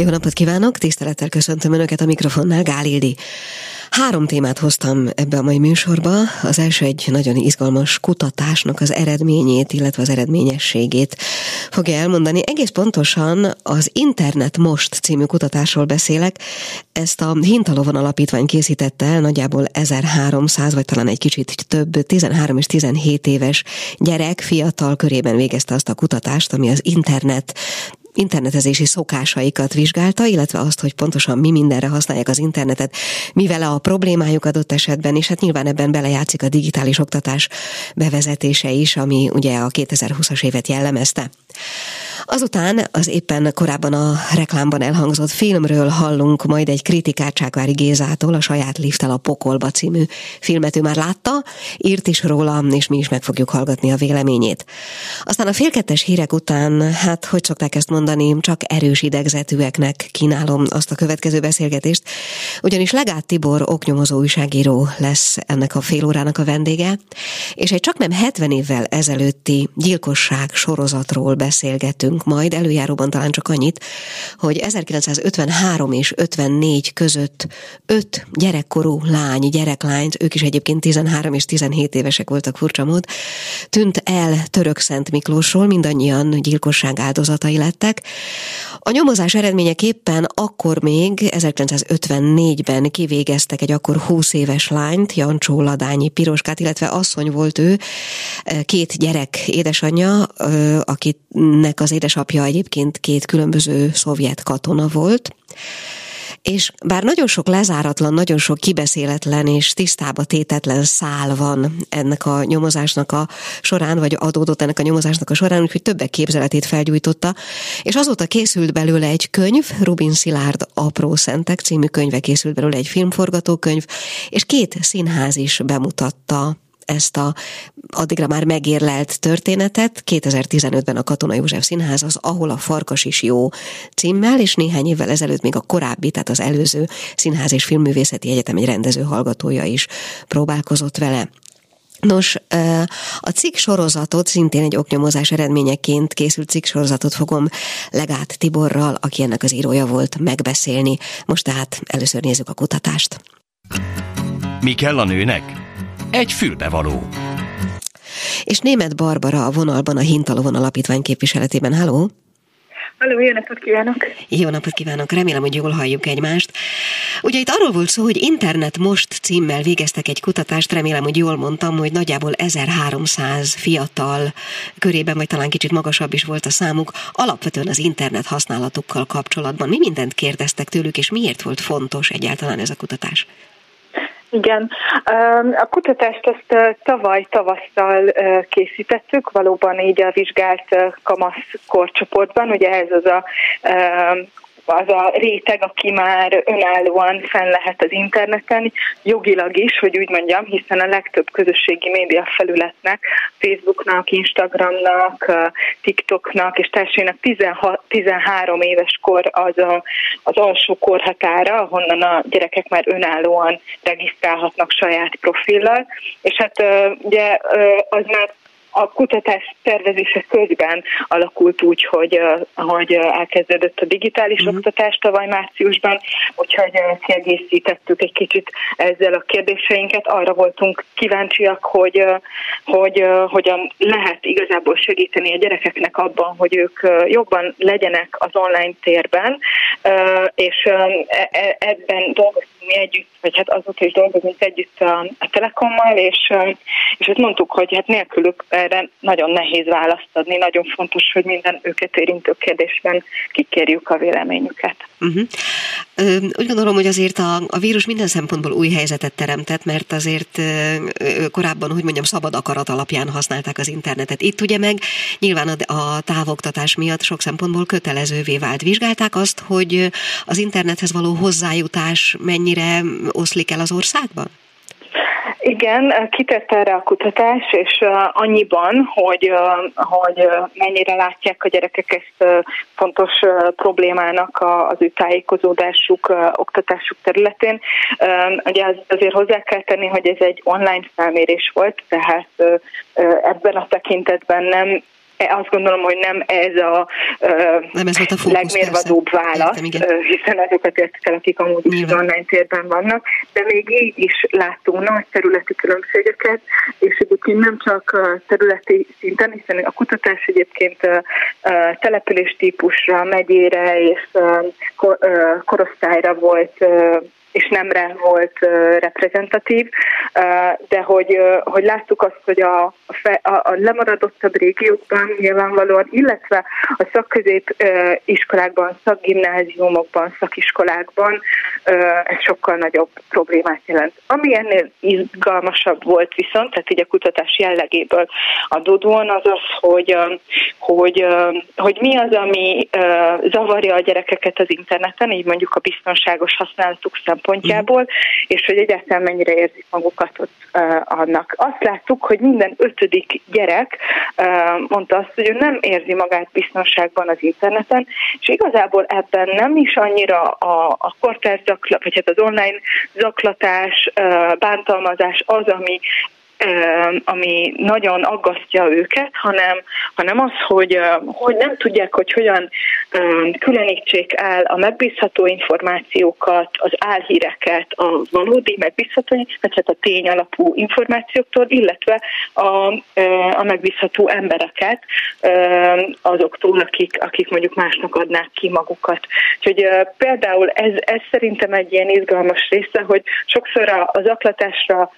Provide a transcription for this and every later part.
Jó napot kívánok, tisztelettel köszöntöm Önöket a mikrofonnál, Gálildi. Három témát hoztam ebbe a mai műsorba. Az első egy nagyon izgalmas kutatásnak az eredményét, illetve az eredményességét fogja elmondani. Egész pontosan az Internet Most című kutatásról beszélek. Ezt a Hintalovon alapítvány készítette el, nagyjából 1300, vagy talán egy kicsit több, 13 és 17 éves gyerek, fiatal körében végezte azt a kutatást, ami az internet internetezési szokásaikat vizsgálta, illetve azt, hogy pontosan mi mindenre használják az internetet, mivel a problémájuk adott esetben, és hát nyilván ebben belejátszik a digitális oktatás bevezetése is, ami ugye a 2020-as évet jellemezte. Azután az éppen korábban a reklámban elhangzott filmről hallunk majd egy kritikát Csákvári Gézától, a saját lifttel a pokolba című filmet ő már látta, írt is róla, és mi is meg fogjuk hallgatni a véleményét. Aztán a félkettes hírek után, hát hogy szokták ezt mondani, csak erős idegzetűeknek kínálom azt a következő beszélgetést, ugyanis Legát Tibor oknyomozó újságíró lesz ennek a fél órának a vendége, és egy csak nem 70 évvel ezelőtti gyilkosság sorozatról beszélgetünk, majd, előjáróban talán csak annyit, hogy 1953 és 54 között öt gyerekkorú lány, gyereklányt, ők is egyébként 13 és 17 évesek voltak furcsa mód, tűnt el Török Szent Miklósról, mindannyian gyilkosság áldozatai lettek. A nyomozás eredményeképpen akkor még 1954-ben kivégeztek egy akkor 20 éves lányt, Jancsó Ladányi Piroskát, illetve asszony volt ő, két gyerek édesanyja, akinek az édesapja egyébként két különböző szovjet katona volt, és bár nagyon sok lezáratlan, nagyon sok kibeszéletlen és tisztába tétetlen szál van ennek a nyomozásnak a során, vagy adódott ennek a nyomozásnak a során, úgyhogy többek képzeletét felgyújtotta, és azóta készült belőle egy könyv, Rubin Szilárd Apró Szentek című könyve készült belőle egy filmforgatókönyv, és két színház is bemutatta ezt a addigra már megérlelt történetet. 2015-ben a Katona József Színház az Ahol a farkas is jó címmel, és néhány évvel ezelőtt még a korábbi, tehát az előző Színház és Filmművészeti Egyetem egy rendező hallgatója is próbálkozott vele. Nos, a cikk sorozatot, szintén egy oknyomozás eredményeként készült cikk sorozatot fogom Legát Tiborral, aki ennek az írója volt, megbeszélni. Most tehát először nézzük a kutatást. Mi kell a nőnek? Egy fülbevaló. És német Barbara a vonalban a Hintalovon alapítvány képviseletében. Halló! Halló, jó napot kívánok! Jó napot kívánok, remélem, hogy jól halljuk egymást. Ugye itt arról volt szó, hogy Internet Most címmel végeztek egy kutatást, remélem, hogy jól mondtam, hogy nagyjából 1300 fiatal körében, vagy talán kicsit magasabb is volt a számuk, alapvetően az internet használatukkal kapcsolatban. Mi mindent kérdeztek tőlük, és miért volt fontos egyáltalán ez a kutatás? Igen, a kutatást ezt tavaly tavasszal készítettük, valóban így a vizsgált kamasz korcsoportban, ugye ez az a az a réteg, aki már önállóan fenn lehet az interneten, jogilag is, hogy úgy mondjam, hiszen a legtöbb közösségi média felületnek, Facebooknak, Instagramnak, TikToknak és társainak 13 éves kor az a, az alsó korhatára, ahonnan a gyerekek már önállóan regisztrálhatnak saját profillal, és hát ugye az már a kutatás tervezése közben alakult úgy, hogy, hogy elkezdődött a digitális uh-huh. oktatás tavaly márciusban, úgyhogy kiegészítettük egy kicsit ezzel a kérdéseinket. Arra voltunk kíváncsiak, hogy, hogy hogyan lehet igazából segíteni a gyerekeknek abban, hogy ők jobban legyenek az online térben, és e, e, ebben dolgoztunk mi együtt, vagy hát azóta is dolgozunk együtt a, a Telekommal, és, és hát mondtuk, hogy hát nélkülük erre nagyon nehéz választ adni, nagyon fontos, hogy minden őket érintő kérdésben kikérjük a véleményüket. Uh-huh. Úgy gondolom, hogy azért a, a vírus minden szempontból új helyzetet teremtett, mert azért korábban, hogy mondjam, szabad akarat alapján használták az internetet. Itt ugye meg nyilván a, a távoktatás miatt sok szempontból kötelezővé vált. Vizsgálták azt, hogy az internethez való hozzájutás mennyire oszlik el az országban? Igen, kitett erre a kutatás, és annyiban, hogy, hogy mennyire látják a gyerekek ezt fontos problémának az ő tájékozódásuk, oktatásuk területén. Ugye azért hozzá kell tenni, hogy ez egy online felmérés volt, tehát ebben a tekintetben nem azt gondolom, hogy nem ez a, nem ez a fókusz, legmérvadóbb válasz, Értem, hiszen azokat értek el, akik amúgy is az online térben vannak, de még így is látunk nagy területi különbségeket, és egyébként nem csak területi szinten, hiszen a kutatás egyébként település típusra, megyére és korosztályra volt és nemre volt reprezentatív, de hogy, hogy láttuk azt, hogy a, a, a lemaradottabb régiókban nyilvánvalóan, illetve a szakközép iskolákban, szakgimnáziumokban, szakiskolákban ez sokkal nagyobb problémát jelent. Ami ennél izgalmasabb volt viszont, tehát így a kutatás jellegéből adódóan az az, hogy, hogy, hogy mi az, ami zavarja a gyerekeket az interneten, így mondjuk a biztonságos használatuk szempontjából, szempontjából, és hogy egyáltalán mennyire érzik magukat ott annak. Azt láttuk, hogy minden ötödik gyerek mondta azt, hogy ő nem érzi magát biztonságban az interneten, és igazából ebben nem is annyira a, a kortárs zaklat, vagy hát az online zaklatás, bántalmazás az, ami ami nagyon aggasztja őket, hanem, hanem az, hogy, hogy nem tudják, hogy hogyan különítsék el a megbízható információkat, az álhíreket, a valódi megbízható, hát a tény alapú információktól, illetve a, a megbízható embereket azoktól, akik, akik mondjuk másnak adnák ki magukat. Úgyhogy például ez, ez szerintem egy ilyen izgalmas része, hogy sokszor az aklatásra,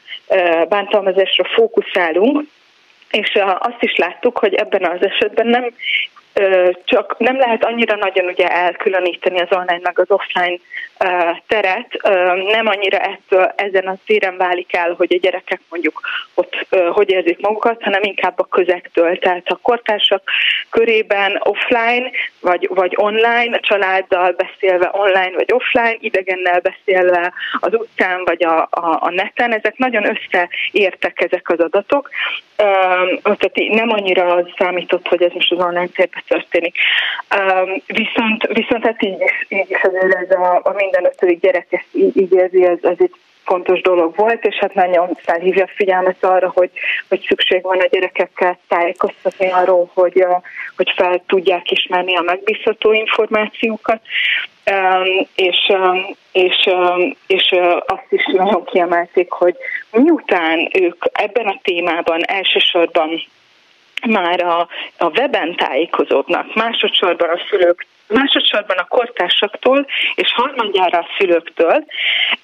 bántalmazás kutatásra fókuszálunk, és azt is láttuk, hogy ebben az esetben nem csak nem lehet annyira nagyon ugye elkülöníteni az online meg az offline teret, nem annyira ettől ezen a téren válik el, hogy a gyerekek mondjuk ott hogy érzik magukat, hanem inkább a közektől. Tehát a kortársak körében offline vagy, vagy online, a családdal beszélve online vagy offline, idegennel beszélve az utcán vagy a, a, a neten, ezek nagyon összeértek ezek az adatok. Tehát nem annyira az számított, hogy ez most az online térben történik. Viszont, viszont hát így is, így is azért ez a, a minden ötödik gyerek ezt így, így érzi, ez, ez egy fontos dolog volt, és hát nagyon felhívja a figyelmet arra, hogy, hogy szükség van a gyerekekkel tájékoztatni arról, hogy, hogy fel tudják ismerni a megbízható információkat, és, és, és azt is nagyon kiemelték, hogy miután ők ebben a témában elsősorban már a, a weben tájékozódnak, másodszorban a szülők másodszorban a kortársaktól, és harmadjára a szülőktől,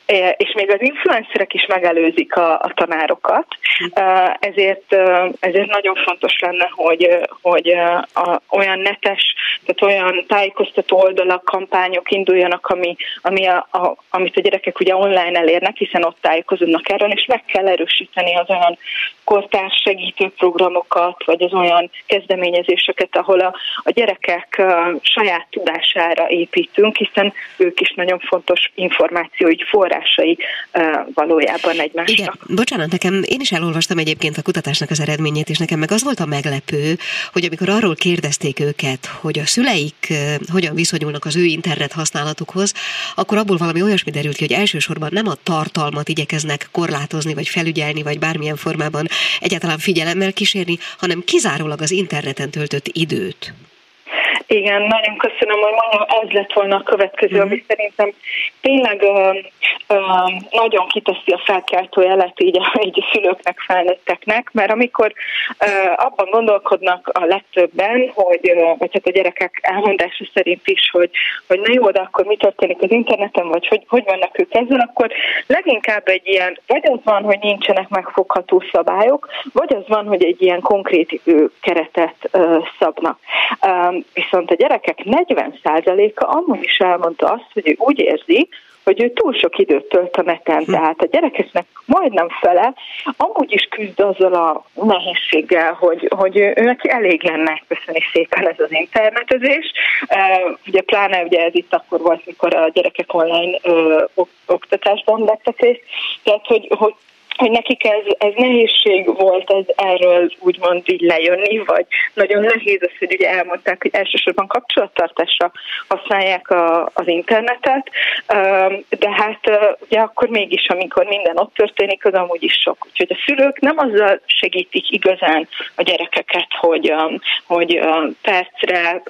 e, és még az influencerek is megelőzik a, a tanárokat, e, ezért, e, ezért nagyon fontos lenne, hogy, hogy a, olyan netes, tehát olyan tájékoztató oldalak, kampányok induljanak, ami, ami a, a, amit a gyerekek ugye online elérnek, hiszen ott tájékozódnak erről, és meg kell erősíteni az olyan kortárs segítő programokat, vagy az olyan kezdeményezéseket, ahol a, a gyerekek saját tudására építünk, hiszen ők is nagyon fontos információi forrásai valójában egymásnak. Igen, bocsánat, nekem én is elolvastam egyébként a kutatásnak az eredményét, és nekem meg az volt a meglepő, hogy amikor arról kérdezték őket, hogy a szüleik hogyan viszonyulnak az ő internet használatukhoz, akkor abból valami olyasmi derült ki, hogy elsősorban nem a tartalmat igyekeznek korlátozni, vagy felügyelni, vagy bármilyen formában egyáltalán figyelemmel kísérni, hanem kizárólag az interneten töltött időt. Igen, nagyon köszönöm, hogy mondom, ez lett volna a következő, mm-hmm. ami szerintem tényleg uh, uh, nagyon kiteszi a felkeltő jelet így, így a szülőknek, felnőtteknek, mert amikor uh, abban gondolkodnak a legtöbben, hogy, uh, vagy hát a gyerekek elmondása szerint is, hogy, hogy na jó, de akkor mi történik az interneten, vagy hogy, hogy vannak ők ezzel, akkor leginkább egy ilyen, vagy az van, hogy nincsenek megfogható szabályok, vagy az van, hogy egy ilyen konkrét keretet uh, szabnak. Um, viszont viszont a gyerekek 40%-a amúgy is elmondta azt, hogy ő úgy érzi, hogy ő túl sok időt tölt a neten, hm. tehát a gyerekeknek majdnem fele amúgy is küzd azzal a nehézséggel, hogy, hogy ő, neki elég lenne, köszöni szépen ez az internetezés. Ugye pláne ugye ez itt akkor volt, mikor a gyerekek online oktatásban vettek részt, tehát hogy, hogy hogy nekik ez, ez nehézség volt ez erről úgymond így lejönni, vagy nagyon nehéz az, hogy ugye elmondták, hogy elsősorban kapcsolattartásra használják a, az internetet, de hát ugye akkor mégis, amikor minden ott történik, az amúgy is sok. Úgyhogy a szülők nem azzal segítik igazán a gyerekeket, hogy, hogy percre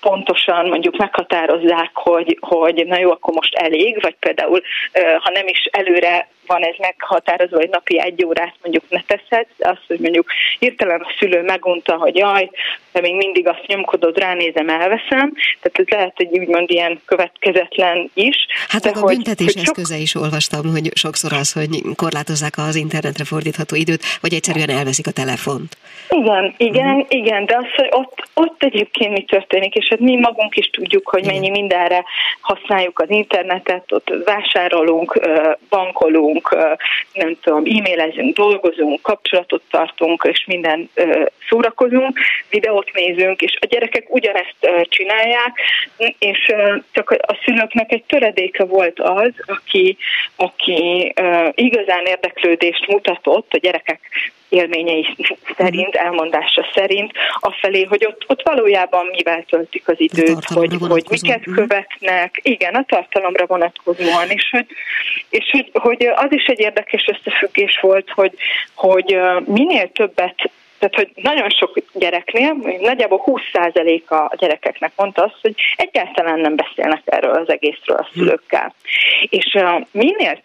pontosan mondjuk meghatározzák, hogy, hogy na jó, akkor most elég, vagy például ha nem is előre van ez meghatározva, hogy napi egy órát mondjuk ne teszed, azt, hogy mondjuk hirtelen a szülő megunta, hogy jaj, de még mindig azt nyomkodod, ránézem, elveszem. Tehát ez lehet, hogy úgymond ilyen következetlen is. Hát meg a hogy, büntetés hogy eszköze sok... is olvastam, hogy sokszor az, hogy korlátozzák az internetre fordítható időt, vagy egyszerűen elveszik a telefont. Igen, igen, uh-huh. igen, de az, hogy ott, ott egyébként mi történik, és hát mi magunk is tudjuk, hogy mennyi igen. mindenre használjuk az internetet, ott vásárolunk, bankolunk, nem tudom, e-mailezünk, dolgozunk, kapcsolatot tartunk, és minden szórakozunk, videót nézünk, és a gyerekek ugyanezt csinálják, és csak a szülőknek egy töredéke volt az, aki, aki igazán érdeklődést mutatott a gyerekek élményei szerint, elmondása szerint, afelé, hogy ott, ott valójában mivel töltik az időt, hogy, hogy miket követnek, igen, a tartalomra vonatkozóan, és hogy, és hogy, hogy az is egy érdekes összefüggés volt, hogy, hogy minél többet tehát, hogy nagyon sok gyereknél, nagyjából 20%-a a gyerekeknek mondta azt, hogy egyáltalán nem beszélnek erről az egészről a szülőkkel. És uh, minél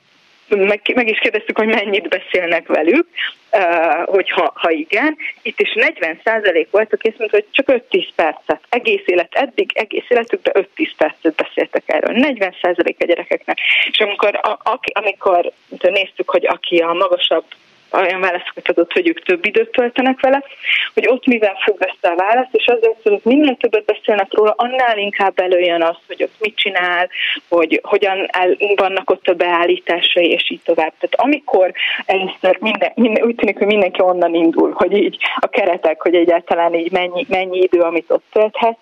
meg, meg is kérdeztük, hogy mennyit beszélnek velük, uh, hogyha ha igen. Itt is 40 százalék volt, aki azt mondta, hogy csak 5-10 percet. Egész élet, eddig egész életükben 5-10 percet beszéltek erről. 40 százalék a gyerekeknek. És amikor, a, a, amikor néztük, hogy aki a magasabb olyan válaszokat adott, hogy ők több időt töltenek vele, hogy ott mivel függ össze a válasz, és azért, hogy minél többet beszélnek róla, annál inkább előjön az, hogy ott mit csinál, hogy hogyan el, vannak ott a beállításai, és így tovább. Tehát amikor először minden, minden, úgy tűnik, hogy mindenki onnan indul, hogy így a keretek, hogy egyáltalán így mennyi, mennyi idő, amit ott tölthet,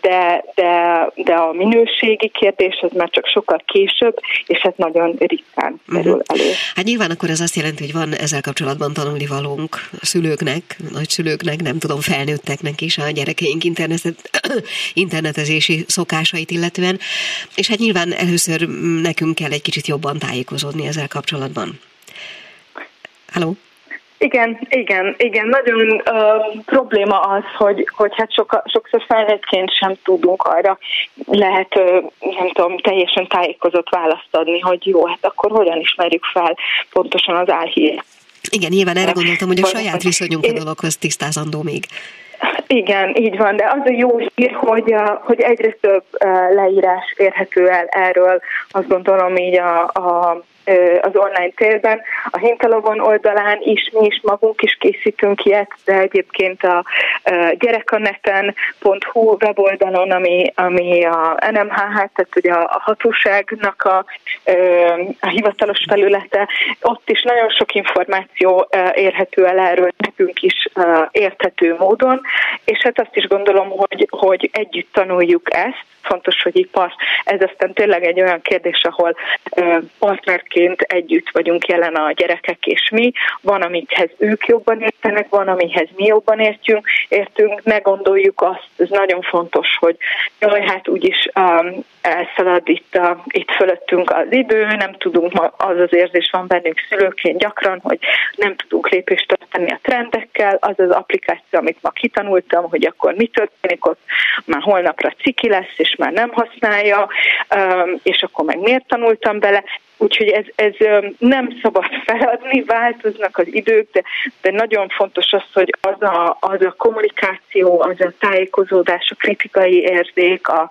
de, de, de a minőségi kérdés az már csak sokkal később, és hát nagyon ritkán kerül uh-huh. elő. Hát nyilván akkor ez azt jelenti, hogy van ezzel kapcsolatban tanulni valónk a szülőknek, nagyszülőknek, nem tudom, felnőtteknek is a gyerekeink internetet, internetezési szokásait illetően, és hát nyilván először nekünk kell egy kicsit jobban tájékozódni ezzel kapcsolatban. Halló? Igen, igen, igen. Nagyon uh, probléma az, hogy, hogy hát soka, sokszor felnőttként sem tudunk arra lehet, uh, nem tudom, teljesen tájékozott választ adni, hogy jó, hát akkor hogyan ismerjük fel pontosan az álhírt. Igen, nyilván erre gondoltam, hogy a saját viszonyunk a dologhoz tisztázandó még. Igen, így van, de az a jó hír, hogy, hogy egyre több leírás érhető el erről, azt gondolom így a, a az online térben. A Hintalovon oldalán is mi is magunk is készítünk ilyet, de egyébként a gyerekaneten.hu weboldalon, ami, ami a NMHH, tehát ugye a hatóságnak a, a hivatalos felülete, ott is nagyon sok információ érhető el erről nekünk is érthető módon, és hát azt is gondolom, hogy, hogy együtt tanuljuk ezt, fontos, hogy ipar. Ez aztán tényleg egy olyan kérdés, ahol partnerként együtt vagyunk jelen a gyerekek és mi. Van, amikhez ők jobban értenek, van, amihez mi jobban értünk, értünk, ne gondoljuk azt, ez nagyon fontos, hogy jaj, hát úgyis um, elszalad itt, a, itt fölöttünk az idő, nem tudunk, az az érzés van bennünk szülőként gyakran, hogy nem tudunk lépést tartani a trendekkel, az az applikáció, amit ma kitanultam, hogy akkor mi történik, ott már holnapra ciki lesz, és már nem használja, um, és akkor meg miért tanultam bele. Úgyhogy ez, ez nem szabad feladni, változnak az idők, de, de nagyon fontos az, hogy az a, az a kommunikáció, az a tájékozódás, a kritikai érzék, a,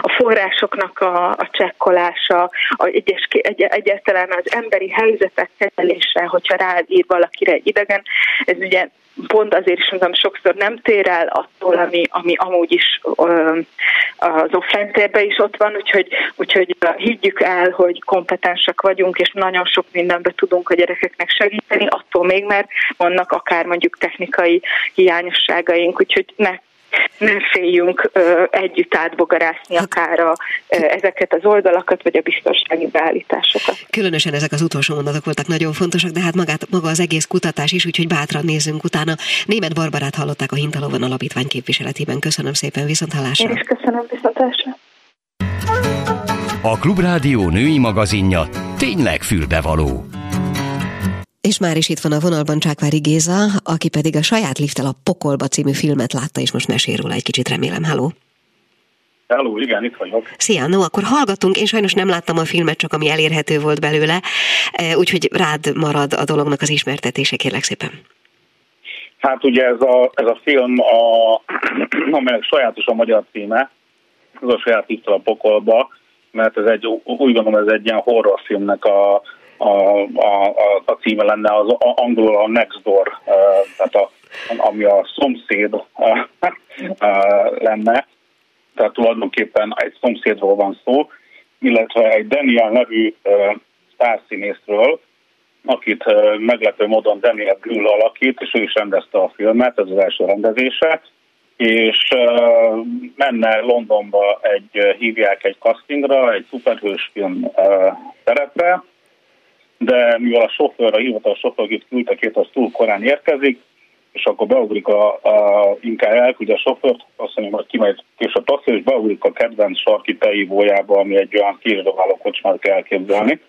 a forrásoknak a, a csekkolása, a egyes, egy, egyáltalán az emberi helyzetek kezelése, hogyha ráír valakire egy idegen, ez ugye pont azért is mondom, sokszor nem tér el attól, ami, ami amúgy is az offline térben is ott van, úgyhogy, úgyhogy higgyük el, hogy kompetensek vagyunk, és nagyon sok mindenbe tudunk a gyerekeknek segíteni, attól még, mert vannak akár mondjuk technikai hiányosságaink, úgyhogy ne nem féljünk együtt átbogarászni akár a, ezeket az oldalakat, vagy a biztonsági beállításokat. Különösen ezek az utolsó mondatok voltak nagyon fontosak, de hát magát, maga az egész kutatás is, úgyhogy bátran nézzünk utána. Német Barbarát hallották a Hintalovon Alapítvány képviseletében. Köszönöm szépen, viszont hallásra. Én is köszönöm, viszont hallásra. A Klubrádió női magazinja tényleg fülbevaló. És már is itt van a vonalban Csákvári Géza, aki pedig a saját lifttel a Pokolba című filmet látta, és most mesél róla egy kicsit, remélem. Halló! Halló, igen, itt vagyok. Szia, no, akkor hallgatunk. Én sajnos nem láttam a filmet, csak ami elérhető volt belőle, e, úgyhogy rád marad a dolognak az ismertetése, kérlek szépen. Hát ugye ez a, ez a film, a, amelynek sajátos a magyar címe, az a saját a pokolba, mert ez egy, úgy gondolom, ez egy ilyen horrorfilmnek a, a, a, a, a címe lenne, az angol a Next Door, tehát a, ami a szomszéd lenne, tehát tulajdonképpen egy szomszédról van szó, illetve egy Daniel nevű sztárszínészről, akit meglepő módon Daniel Grüll alakít, és ő is rendezte a filmet, ez az első rendezése, és menne Londonba egy, hívják egy castingra, egy szuperhős film szerepre, de mivel a sofőr, a hivatalos sofőr, akit küldtek az túl korán érkezik, és akkor beugrik a, a inkább elküldje a sofőrt, azt mondja, hogy kimegy később taxi, és beugrik a kedvenc sarki teivójába, ami egy olyan késdobáló kocsmát kell elképzelni,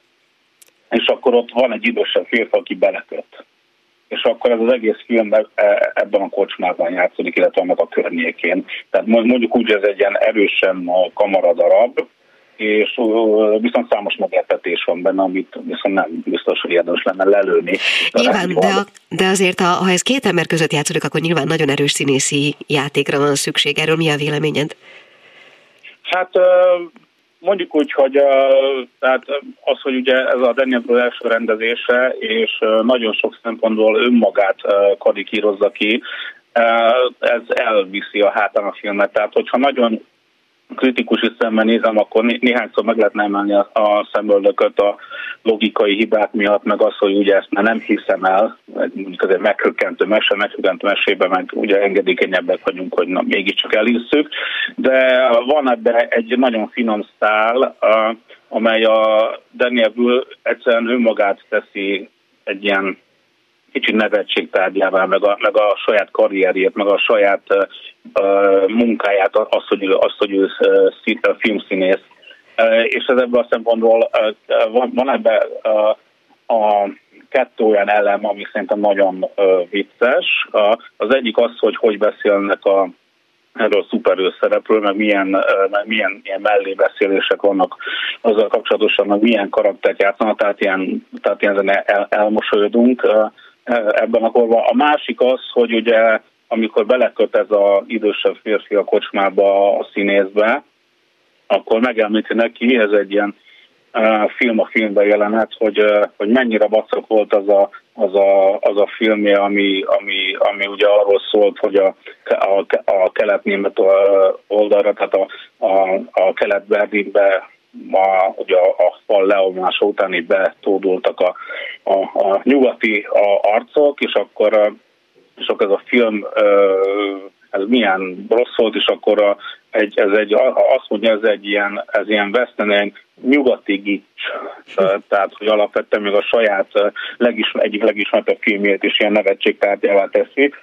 és akkor ott van egy idősebb férfi, aki beleköt. És akkor ez az egész film e, ebben a kocsmában játszódik, illetve annak a környékén. Tehát mondjuk úgy, ez egy ilyen erősen kamaradarab, és viszont számos meglepetés van benne, amit viszont nem biztos, hogy érdemes lenne lelőni. Nyilván, de, a, de azért, a, ha ez két ember között játszódik, akkor nyilván nagyon erős színészi játékra van szükség. Erről mi a véleményed? Hát mondjuk úgy, hogy tehát az, hogy ugye ez a Daniel első rendezése, és nagyon sok szempontból önmagát karikírozza ki, ez elviszi a hátán a filmet. Tehát, hogyha nagyon kritikus szemben nézem, akkor né- néhányszor meg lehetne emelni a, a szemöldököt a logikai hibák miatt, meg az, hogy ugye ezt már nem hiszem el, mondjuk azért meghökkentő mese, meghökkentő mesében meg ugye engedékenyebbek vagyunk, hogy na, mégiscsak elhisszük, de van ebbe egy nagyon finom szál, amely a Daniel Bull egyszerűen önmagát teszi egy ilyen kicsit nevetség tárgyává, meg a, meg a saját karrierjét, meg a saját uh, munkáját, azt, hogy, azt, hogy ő uh, filmszínész. Uh, és ez ebből a szempontból uh, van, van ebben uh, a kettő olyan elem, ami szerintem nagyon uh, vicces. Uh, az egyik az, hogy hogy beszélnek a erről a szuperő szerepről, meg milyen, meg milyen ilyen mellébeszélések vannak azzal kapcsolatosan, meg milyen karaktert játszanak, tehát ilyen, tehát ilyen el, elmosolyodunk ebben a korban. A másik az, hogy ugye amikor beleköt ez az idősebb férfi a kocsmába a színészbe, akkor megemlíti neki, ez egy ilyen uh, film a filmben jelenet, hogy, uh, hogy mennyire vacak volt az a, az a, az a filmje, ami, ami, ami ugye arról szólt, hogy a, a, a kelet-német oldalra, tehát a, a, a kelet-Berlinbe a, ugye a, a fal leomása után így betódultak a, a, a nyugati a arcok, és akkor, és akkor ez a film ez milyen rossz volt, és akkor a, egy, ez egy, azt mondja, ez egy ilyen, ez ilyen vesztenen nyugati gics, tehát hogy alapvetően még a saját legismer, egyik legismertebb filmjét is ilyen nevetségtárgyává teszi,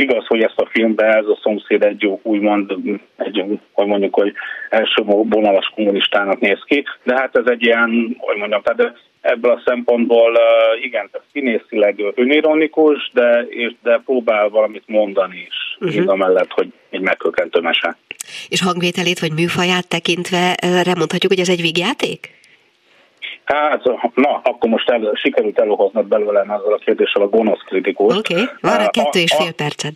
Igaz, hogy ezt a filmben ez a szomszéd egy jó, úgymond, egy, hogy mondjuk, hogy első vonalas kommunistának néz ki, de hát ez egy ilyen, hogy mondjam, tehát ebből a szempontból igen, tehát színészileg önironikus, de, és, de próbál valamit mondani is, uh-huh. amellett, hogy egy megkökentő mese. És hangvételét vagy műfaját tekintve remondhatjuk, hogy ez egy vígjáték? Hát, na, akkor most el, sikerült előhoznod belőlem ezzel a kérdéssel a gonosz kritikus. Oké, okay. van a kettő és fél perced.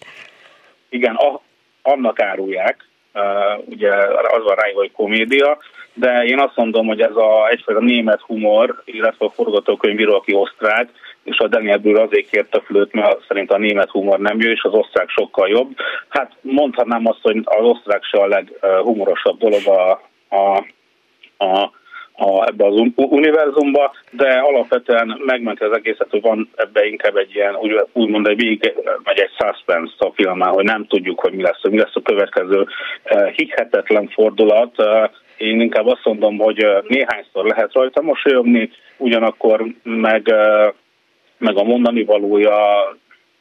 Igen, a, annak árulják, uh, ugye az van rá, hogy komédia, de én azt mondom, hogy ez a egyfajta német humor, illetve a forgatókönyvíró, aki osztrák, és a Daniel Brühl azért kérte flőt, mert szerint a német humor nem jó, és az osztrák sokkal jobb. Hát mondhatnám azt, hogy az osztrák se a leghumorosabb dolog a, a, a a, ebbe az univerzumba, de alapvetően megment az egészet, hogy van ebbe inkább egy ilyen, úgy, úgymond egy végig, egy suspense a filmán, hogy nem tudjuk, hogy mi lesz, mi lesz a következő hihetetlen fordulat, én inkább azt mondom, hogy néhányszor lehet rajta mosolyogni, ugyanakkor meg, meg a mondani valója,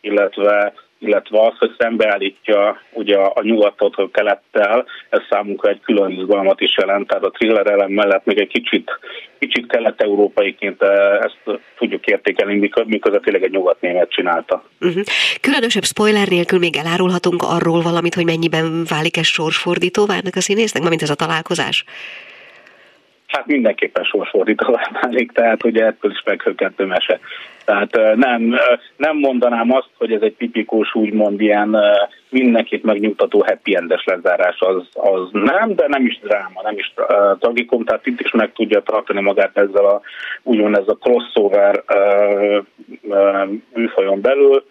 illetve illetve az, hogy szembeállítja ugye a nyugatot a kelettel, ez számunkra egy külön izgalmat is jelent, tehát a thriller elem mellett még egy kicsit, kicsit kelet-európaiként ezt tudjuk értékelni, miközben tényleg egy nyugat-német csinálta. Uh-huh. Különösebb spoiler nélkül még elárulhatunk arról valamit, hogy mennyiben válik ez sorsfordítóvá ennek a színésznek, mint ez a találkozás? Hát mindenképpen sorsfordítóvá válik, tehát ugye ettől is meghökkentő mese. Tehát nem, nem mondanám azt, hogy ez egy tipikus, úgymond ilyen mindenkit megnyugtató happy endes lezárás, az, az nem, de nem is dráma, nem is uh, tragikum, tehát itt is meg tudja tartani magát ezzel a, úgymond ez a crossover uh, műfajon belül.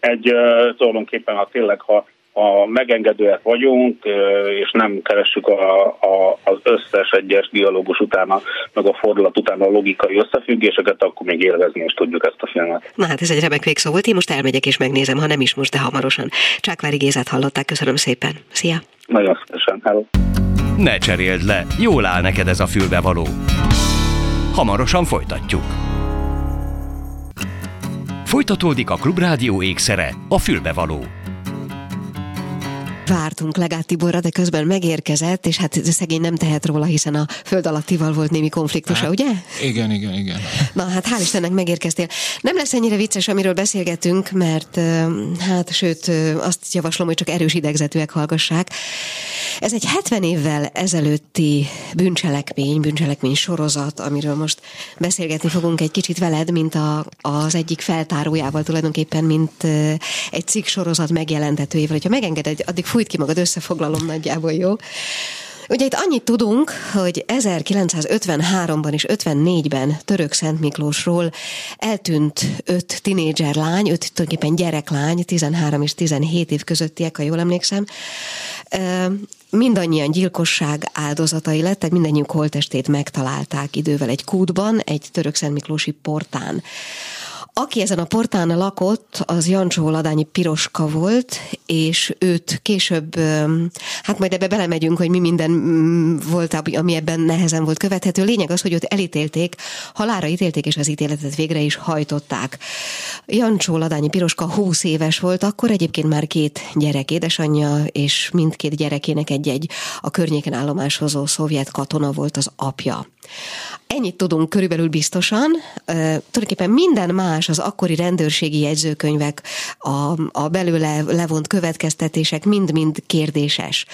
Egy uh, tulajdonképpen, ha tényleg, ha ha megengedőek vagyunk, és nem keressük a, a, az összes egyes dialógus utána, meg a fordulat utána a logikai összefüggéseket, akkor még élvezni is tudjuk ezt a filmet. Na hát ez egy remek végszó volt, én most elmegyek és megnézem, ha nem is most, de hamarosan. Csákvári Gézát hallották, köszönöm szépen. Szia! Nagyon szívesen, hello! Ne cseréld le, jól áll neked ez a fülbevaló. Hamarosan folytatjuk. Folytatódik a Klubrádió ékszere, a fülbevaló. Vártunk Legát Tiborra, de közben megérkezett, és hát szegény nem tehet róla, hiszen a föld alattival volt némi konfliktusa, hát, ugye? Igen, igen, igen. Na hát hál' Istennek megérkeztél. Nem lesz ennyire vicces, amiről beszélgetünk, mert hát sőt azt javaslom, hogy csak erős idegzetűek hallgassák. Ez egy 70 évvel ezelőtti bűncselekmény, bűncselekmény sorozat, amiről most beszélgetni fogunk egy kicsit veled, mint a, az egyik feltárójával tulajdonképpen, mint egy cikk sorozat megjelentetőjével. Ha megengeded, addig fújt ki magad, összefoglalom nagyjából, jó? Ugye itt annyit tudunk, hogy 1953-ban és 54-ben Török Szent Miklósról eltűnt öt tinédzser lány, öt tulajdonképpen gyereklány, 13 és 17 év közöttiek, ha jól emlékszem. Mindannyian gyilkosság áldozatai lettek, mindannyiuk holtestét megtalálták idővel egy kútban, egy Török Szent Miklósi portán. Aki ezen a portán lakott, az Jancsó Ladányi Piroska volt, és őt később, hát majd ebbe belemegyünk, hogy mi minden mm, volt, ami ebben nehezen volt követhető. Lényeg az, hogy őt elítélték, halára ítélték, és az ítéletet végre is hajtották. Jancsó Ladányi Piroska 20 éves volt, akkor egyébként már két gyerek édesanyja, és mindkét gyerekének egy-egy a környéken állomáshozó szovjet katona volt az apja. Ennyit tudunk körülbelül biztosan. Uh, tulajdonképpen minden más, az akkori rendőrségi jegyzőkönyvek, a, a belőle levont következtetések mind-mind kérdéses.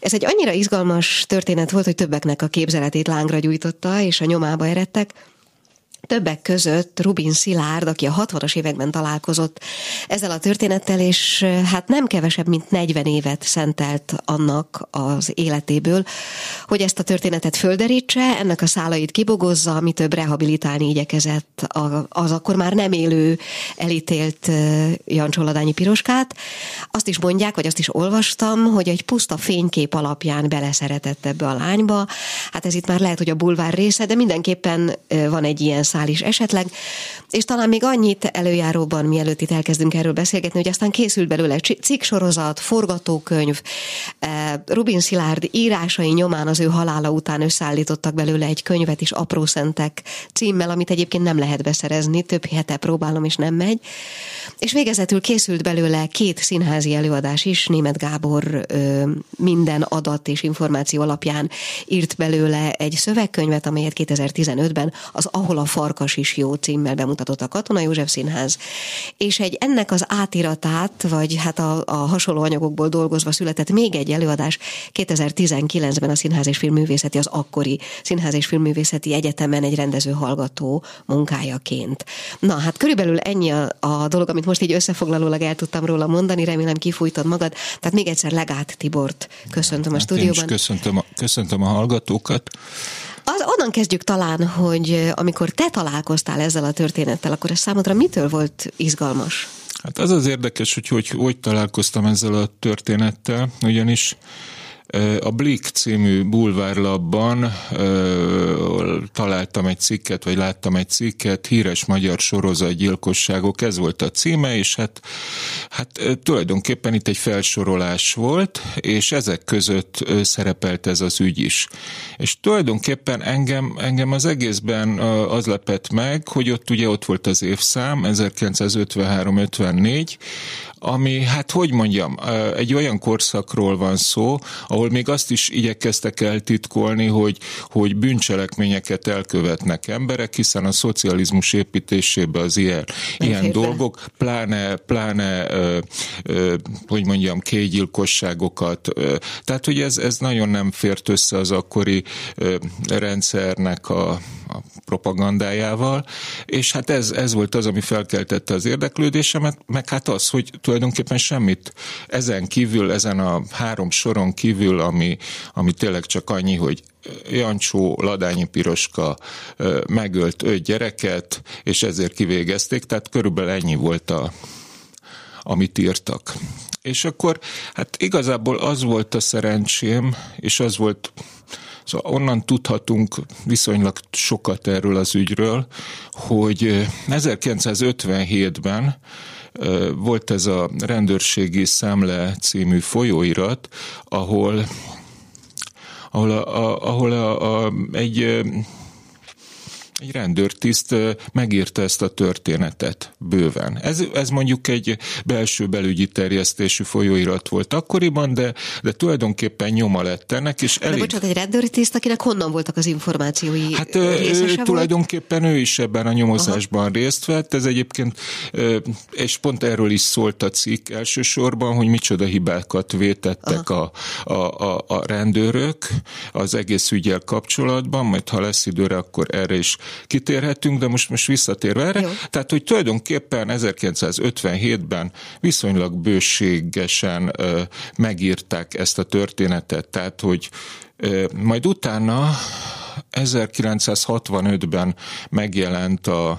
Ez egy annyira izgalmas történet volt, hogy többeknek a képzeletét lángra gyújtotta, és a nyomába eredtek. Többek között Rubin Szilárd, aki a 60-as években találkozott ezzel a történettel, és hát nem kevesebb, mint 40 évet szentelt annak az életéből, hogy ezt a történetet földerítse, ennek a szálait kibogozza, ami több rehabilitálni igyekezett az akkor már nem élő, elítélt Jancsoladányi Piroskát. Azt is mondják, vagy azt is olvastam, hogy egy puszta fénykép alapján beleszeretett ebbe a lányba. Hát ez itt már lehet, hogy a bulvár része, de mindenképpen van egy ilyen szál is esetleg, és talán még annyit előjáróban, mielőtt itt elkezdünk erről beszélgetni, hogy aztán készült belőle cikksorozat, forgatókönyv, eh, Rubin Szilárd írásai nyomán az ő halála után összeállítottak belőle egy könyvet is, Apró Szentek címmel, amit egyébként nem lehet beszerezni, több hete próbálom, és nem megy. És végezetül készült belőle két színházi előadás is, Német Gábor minden adat és információ alapján írt belőle egy szövegkönyvet, amelyet 2015-ben az Ahol a Farkas is jó címmel bemutatott a Katona József Színház, és egy ennek az átiratát, vagy hát a, a hasonló anyagokból dolgozva született még egy előadás 2019-ben a Színház és Filmművészeti, az akkori Színház és Filmművészeti Egyetemen egy rendező hallgató munkájaként. Na, hát körülbelül ennyi a, a dolog, amit most így összefoglalólag el tudtam róla mondani, remélem kifújtad magad. Tehát még egyszer Legát Tibort köszöntöm hát a stúdióban. Én is köszöntöm a, köszöntöm a hallgatókat. Az, onnan kezdjük talán, hogy amikor te találkoztál ezzel a történettel, akkor ez számodra mitől volt izgalmas? Hát az az érdekes, hogy hogy, hogy találkoztam ezzel a történettel, ugyanis A Blick című bulvárlapban találtam egy cikket, vagy láttam egy cikket, híres magyar sorozatgyilkosságok, ez volt a címe, és hát, hát tulajdonképpen itt egy felsorolás volt, és ezek között szerepelt ez az ügy is. És tulajdonképpen engem, engem az egészben az lepett meg, hogy ott ugye ott volt az évszám, 1953-54, ami, hát hogy mondjam, egy olyan korszakról van szó, ahol még azt is igyekeztek eltitkolni, hogy, hogy bűncselekményeket elkövetnek emberek, hiszen a szocializmus építésébe az ilyen, ilyen dolgok, pláne, pláne ö, ö, hogy mondjam, kégyilkosságokat. Tehát, hogy ez, ez nagyon nem fért össze az akkori ö, rendszernek a, a propagandájával, és hát ez, ez volt az, ami felkeltette az érdeklődésemet, meg hát az, hogy tulajdonképpen semmit ezen kívül, ezen a három soron kívül, ami, ami tényleg csak annyi, hogy Jancsó, Ladányi Piroska megölt öt gyereket, és ezért kivégezték, tehát körülbelül ennyi volt a, amit írtak. És akkor hát igazából az volt a szerencsém, és az volt Szóval onnan tudhatunk viszonylag sokat erről az ügyről, hogy 1957-ben volt ez a rendőrségi szemle című folyóirat, ahol ahol, a, a, ahol a, a, egy egy rendőrtiszt megírta ezt a történetet bőven. Ez, ez mondjuk egy belső belügyi terjesztésű folyóirat volt akkoriban, de, de tulajdonképpen nyoma lett ennek, és elég... De bocsánat, egy rendőrtiszt, akinek honnan voltak az információi? Hát ő, tulajdonképpen ő is ebben a nyomozásban Aha. részt vett, ez egyébként, és pont erről is szólt a cikk elsősorban, hogy micsoda hibákat vétettek a, a, a, a rendőrök az egész ügyel kapcsolatban, majd ha lesz időre, akkor erre is kitérhetünk, de most, most visszatérve erre. Jó. Tehát, hogy tulajdonképpen 1957-ben viszonylag bőségesen ö, megírták ezt a történetet, tehát, hogy ö, majd utána 1965-ben megjelent a,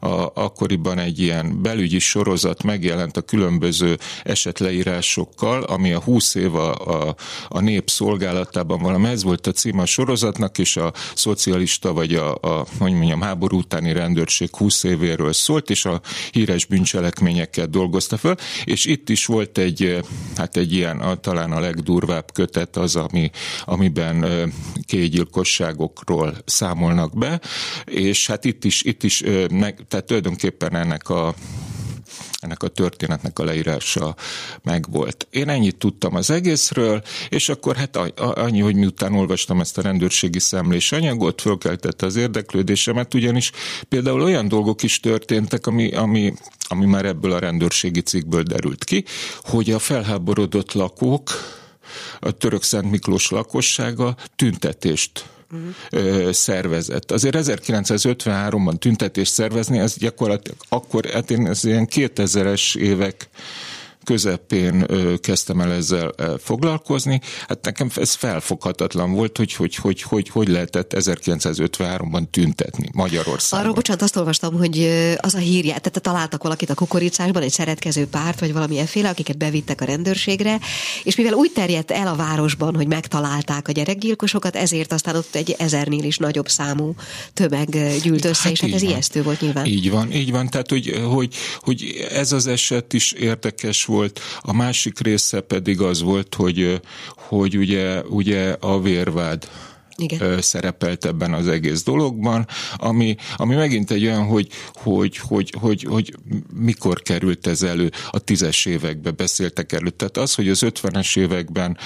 a, akkoriban egy ilyen belügyi sorozat, megjelent a különböző esetleírásokkal, ami a 20 év a, a, a nép szolgálatában valami, ez volt a címe a sorozatnak, és a szocialista vagy a, a hogy mondjam, háború utáni rendőrség 20 évéről szólt, és a híres bűncselekményeket dolgozta föl, és itt is volt egy, hát egy ilyen, a, talán a legdurvább kötet az, ami, amiben kégyilkosságok dolgokról számolnak be, és hát itt is, itt is meg, tehát tulajdonképpen ennek a ennek a történetnek a leírása megvolt. Én ennyit tudtam az egészről, és akkor hát annyi, hogy miután olvastam ezt a rendőrségi szemlés anyagot, fölkeltette az érdeklődésemet, ugyanis például olyan dolgok is történtek, ami, ami, ami már ebből a rendőrségi cikkből derült ki, hogy a felháborodott lakók, a török Szent Miklós lakossága tüntetést szervezett. Azért 1953-ban tüntetést szervezni, ez gyakorlatilag akkor, hát én ez ilyen 2000-es évek közepén kezdtem el ezzel foglalkozni. Hát nekem ez felfoghatatlan volt, hogy hogy, hogy, hogy, hogy lehetett 1953-ban tüntetni Magyarországon. Arról, bocsánat, azt olvastam, hogy az a hírját, tehát találtak valakit a kukoricásban, egy szeretkező párt, vagy valami efféle, akiket bevittek a rendőrségre, és mivel úgy terjedt el a városban, hogy megtalálták a gyerekgyilkosokat, ezért aztán ott egy ezernél is nagyobb számú tömeg gyűlt össze, hát és hát ez van. ijesztő volt nyilván. Így van, így van, tehát hogy, hogy, hogy ez az eset is érdekes volt. A másik része pedig az volt, hogy, hogy ugye, ugye a vérvád igen. szerepelt ebben az egész dologban, ami, ami megint egy olyan, hogy, hogy, hogy, hogy, hogy mikor került ez elő, a tízes években beszéltek elő. Tehát az, hogy az ötvenes években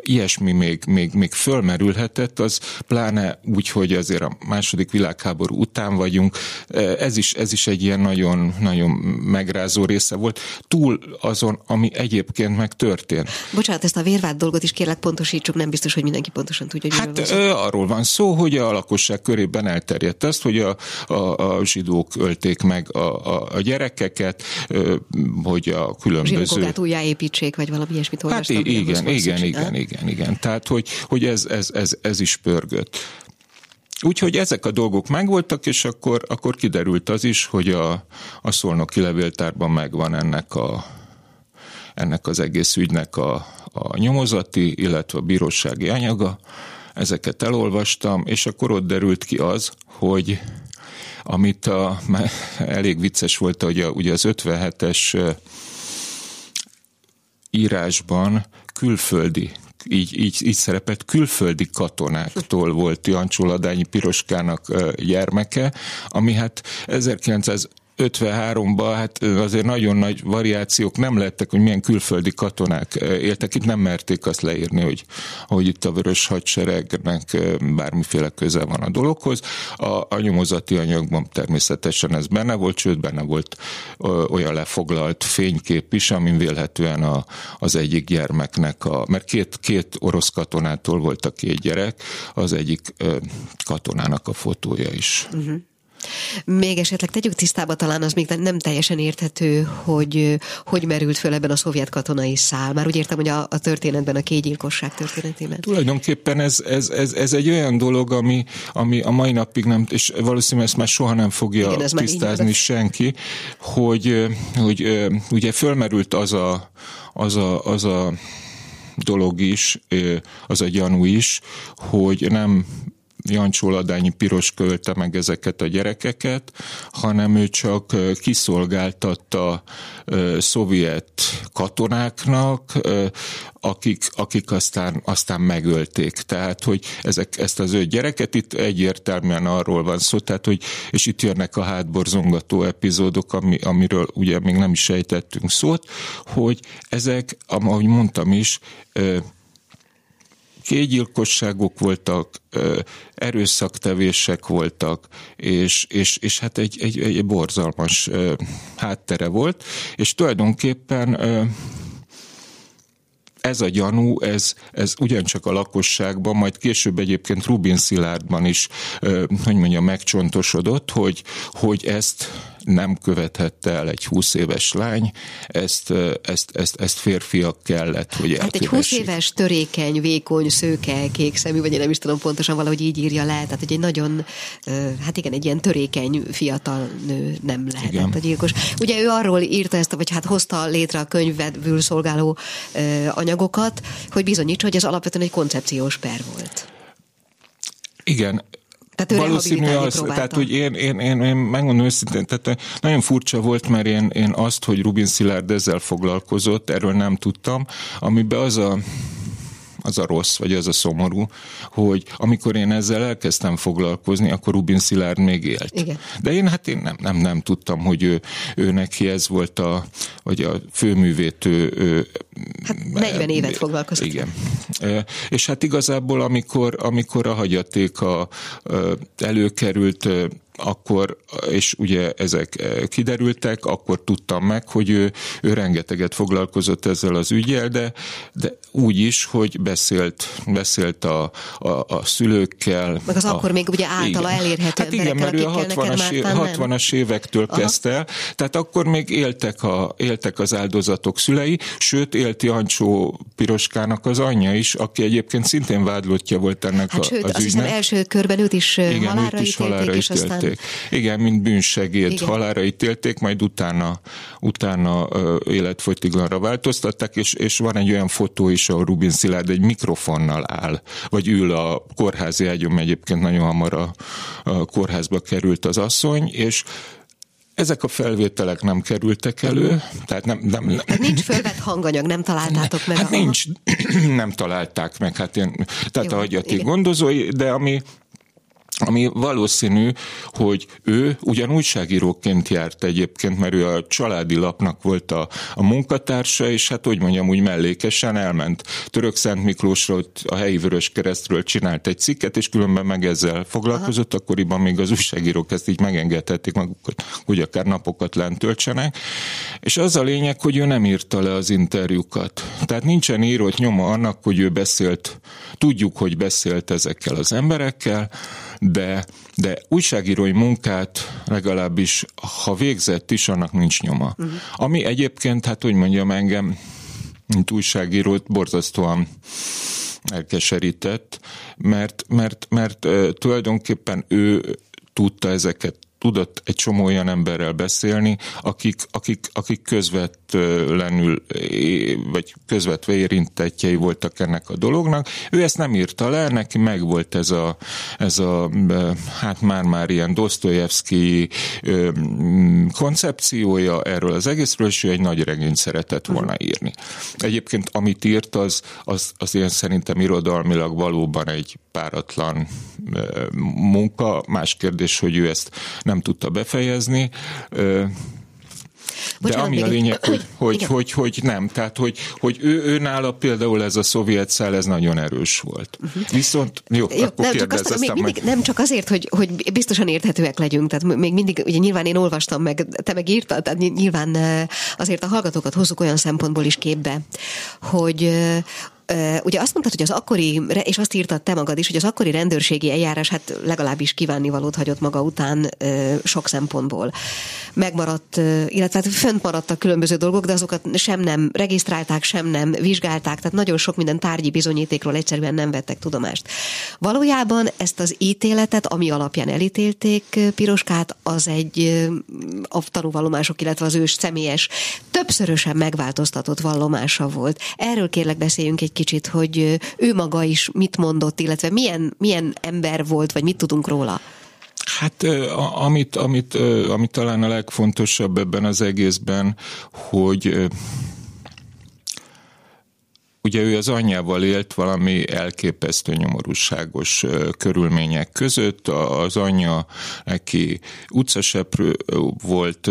ilyesmi még, még, még fölmerülhetett, az pláne úgy, hogy azért a második világháború után vagyunk, ez is, ez is egy ilyen nagyon, nagyon megrázó része volt, túl azon, ami egyébként meg történt. Bocsánat, ezt a vérvád dolgot is kérlek pontosítsuk, nem biztos, hogy mindenki pontosan tudja, hogy hát, arról van szó, hogy a lakosság körében elterjedt azt, hogy a, a, a zsidók ölték meg a, a, a gyerekeket, hogy a különböző... Zsinagógát újjáépítsék, vagy valami ilyesmit Hát igen, igen, igen, igen, igen, igen. Tehát, hogy, hogy ez, ez, ez, ez is pörgött. Úgyhogy ezek a dolgok megvoltak, és akkor, akkor kiderült az is, hogy a, a szolnoki levéltárban megvan ennek a, ennek az egész ügynek a, a nyomozati, illetve a bírósági anyaga, ezeket elolvastam, és akkor ott derült ki az, hogy amit a, elég vicces volt, hogy a, ugye az 57-es írásban külföldi így, így, így szerepelt, külföldi katonáktól volt Jancsó Ladányi Piroskának gyermeke, ami hát 1900 53-ban hát azért nagyon nagy variációk nem lettek, hogy milyen külföldi katonák éltek. Itt nem merték azt leírni, hogy, hogy itt a vörös hadseregnek bármiféle köze van a dologhoz. A, a nyomozati anyagban természetesen ez benne volt, sőt benne volt olyan lefoglalt fénykép is, amin vélhetően a, az egyik gyermeknek, a, mert két, két orosz katonától volt a két gyerek, az egyik katonának a fotója is. Uh-huh. Még esetleg tegyük tisztába, talán az még nem teljesen érthető, hogy hogy merült föl ebben a szovjet katonai szál. Már úgy értem, hogy a, a történetben, a kégyilkosság történetében. Tulajdonképpen ez, ez, ez, ez egy olyan dolog, ami, ami a mai napig nem, és valószínűleg ezt már soha nem fogja Igen, tisztázni senki, hogy, hogy ugye fölmerült az a, az a, az a dolog is, az a gyanú is, hogy nem Jancsó Ladányi Piros költe meg ezeket a gyerekeket, hanem ő csak kiszolgáltatta szovjet katonáknak, akik, akik aztán, aztán megölték. Tehát, hogy ezek, ezt az ő gyereket itt egyértelműen arról van szó, tehát, hogy, és itt jönnek a hátborzongató epizódok, ami, amiről ugye még nem is sejtettünk szót, hogy ezek, ahogy mondtam is, kégyilkosságok voltak, erőszaktevések voltak, és, és, és hát egy, egy, egy borzalmas háttere volt, és tulajdonképpen ez a gyanú, ez, ez ugyancsak a lakosságban, majd később egyébként Rubin Szilárdban is, hogy mondja, megcsontosodott, hogy, hogy ezt nem követhette el egy 20 éves lány, ezt, ezt, ezt, ezt férfiak kellett, hogy Hát egy 20 éves törékeny, vékony, szőke, kék szemű, vagy én nem is tudom pontosan valahogy így írja le, tehát hogy egy nagyon, hát igen, egy ilyen törékeny fiatal nő nem lehetett igen. a gyilkos. Ugye ő arról írta ezt, vagy hát hozta létre a könyvvel szolgáló anyagokat, hogy bizonyítsa, hogy ez alapvetően egy koncepciós per volt. Igen, tehát Valószínű az, próbálta. tehát hogy én, én, én, én megmondom őszintén, tehát nagyon furcsa volt, mert én, én azt, hogy Rubin Szilárd ezzel foglalkozott, erről nem tudtam, amiben az a az a rossz, vagy az a szomorú, hogy amikor én ezzel elkezdtem foglalkozni, akkor Rubin Szilárd még élt. Igen. De én hát én nem, nem, nem tudtam, hogy ő, ő neki ez volt a, vagy a főművét ő, ő Hát 40 évet foglalkozott. Igen. És hát igazából, amikor, amikor a hagyatéka előkerült, akkor, és ugye ezek kiderültek, akkor tudtam meg, hogy ő, ő rengeteget foglalkozott ezzel az ügyel, de, de úgy is, hogy beszélt, beszélt a, a, a szülőkkel. Meg az a, akkor még ugye általa igen. elérhető hát igen, mert ő a 60-as, év, 60-as évektől Aha. kezdte el, tehát akkor még éltek, a, éltek az áldozatok szülei, sőt élt Jancsó Piroskának az anyja is, aki egyébként szintén vádlottja volt ennek hát a, sőt, az azt hiszem első körben őt is igen, halára őt is halára és ítélték. Igen, mint bűnsegéd igen. halára ítélték, majd utána, utána életfogytiglanra változtatták, és, és van egy olyan fotó is, ahol Rubin Szilárd egy mikrofonnal áll, vagy ül a kórházi ágyon, egyébként nagyon hamar a, a kórházba került az asszony, és ezek a felvételek nem kerültek elő, tehát nem... nem, nem. Nincs fölvett hanganyag, nem találtátok meg? Hát a nincs, nem találták meg, hát én, tehát Jó, a hagyaték gondozói, de ami ami valószínű, hogy ő ugyan újságíróként járt egyébként, mert ő a családi lapnak volt a, a munkatársa, és hát úgy mondjam, úgy mellékesen elment Török Szent Miklósra, ott a helyi Vörös Keresztről csinált egy cikket, és különben meg ezzel foglalkozott, Aha. akkoriban még az újságírók ezt így megengedhették magukat, hogy akár napokat lent töltsenek. És az a lényeg, hogy ő nem írta le az interjúkat. Tehát nincsen írott nyoma annak, hogy ő beszélt, tudjuk, hogy beszélt ezekkel az emberekkel, de, de újságírói munkát legalábbis, ha végzett is, annak nincs nyoma. Uh-huh. Ami egyébként, hát hogy mondjam, engem, mint újságírót borzasztóan elkeserített, mert, mert, mert, mert tulajdonképpen ő tudta ezeket tudott egy csomó olyan emberrel beszélni, akik, akik, akik közvetlenül, vagy közvetve érintettjei voltak ennek a dolognak. Ő ezt nem írta le, neki megvolt ez a, ez a hát már-már ilyen Dostoyevsky koncepciója erről az egészről, és ő egy nagy regényt szeretett volna írni. Egyébként amit írt, az, az, az ilyen szerintem irodalmilag valóban egy páratlan munka. Más kérdés, hogy ő ezt nem tudta befejezni. De Bocsánat, ami a lényeg, hogy, hogy, hogy, hogy nem. Tehát, hogy, hogy ő, ő nála például ez a szovjet szál, ez nagyon erős volt. Uh-huh. Viszont, jó, jó akkor nem, csak azt, még mindig, majd... Nem csak azért, hogy, hogy biztosan érthetőek legyünk, tehát még mindig, ugye nyilván én olvastam meg, te meg írtad, tehát nyilván azért a hallgatókat hozzuk olyan szempontból is képbe, hogy Ugye azt mondtad, hogy az akkori, és azt írtad te magad is, hogy az akkori rendőrségi eljárás hát legalábbis kívánnivalót hagyott maga után sok szempontból. Megmaradt, illetve hát fönt maradtak különböző dolgok, de azokat sem nem regisztrálták, sem nem vizsgálták, tehát nagyon sok minden tárgyi bizonyítékról egyszerűen nem vettek tudomást. Valójában ezt az ítéletet, ami alapján elítélték Piroskát, az egy a tanúvallomások, illetve az ős személyes, többszörösen megváltoztatott vallomása volt. Erről kérlek beszéljünk egy kicsit, hogy ő maga is mit mondott, illetve milyen, milyen ember volt, vagy mit tudunk róla? Hát amit, amit, amit talán a legfontosabb ebben az egészben, hogy Ugye ő az anyjával élt valami elképesztő nyomorúságos körülmények között. Az anyja neki utcaseprő volt,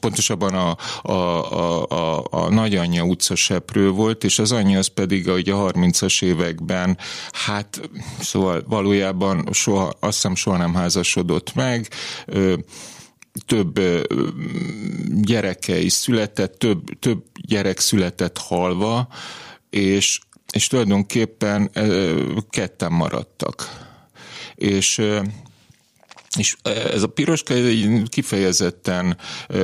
pontosabban a, a, a, a, a nagyanyja utcaseprő volt, és az anyja az pedig a 30-as években, hát szóval valójában soha, azt hiszem soha nem házasodott meg, több gyereke is született, több, több gyerek született halva, és, és tulajdonképpen ketten maradtak. És és ez a piroska kifejezetten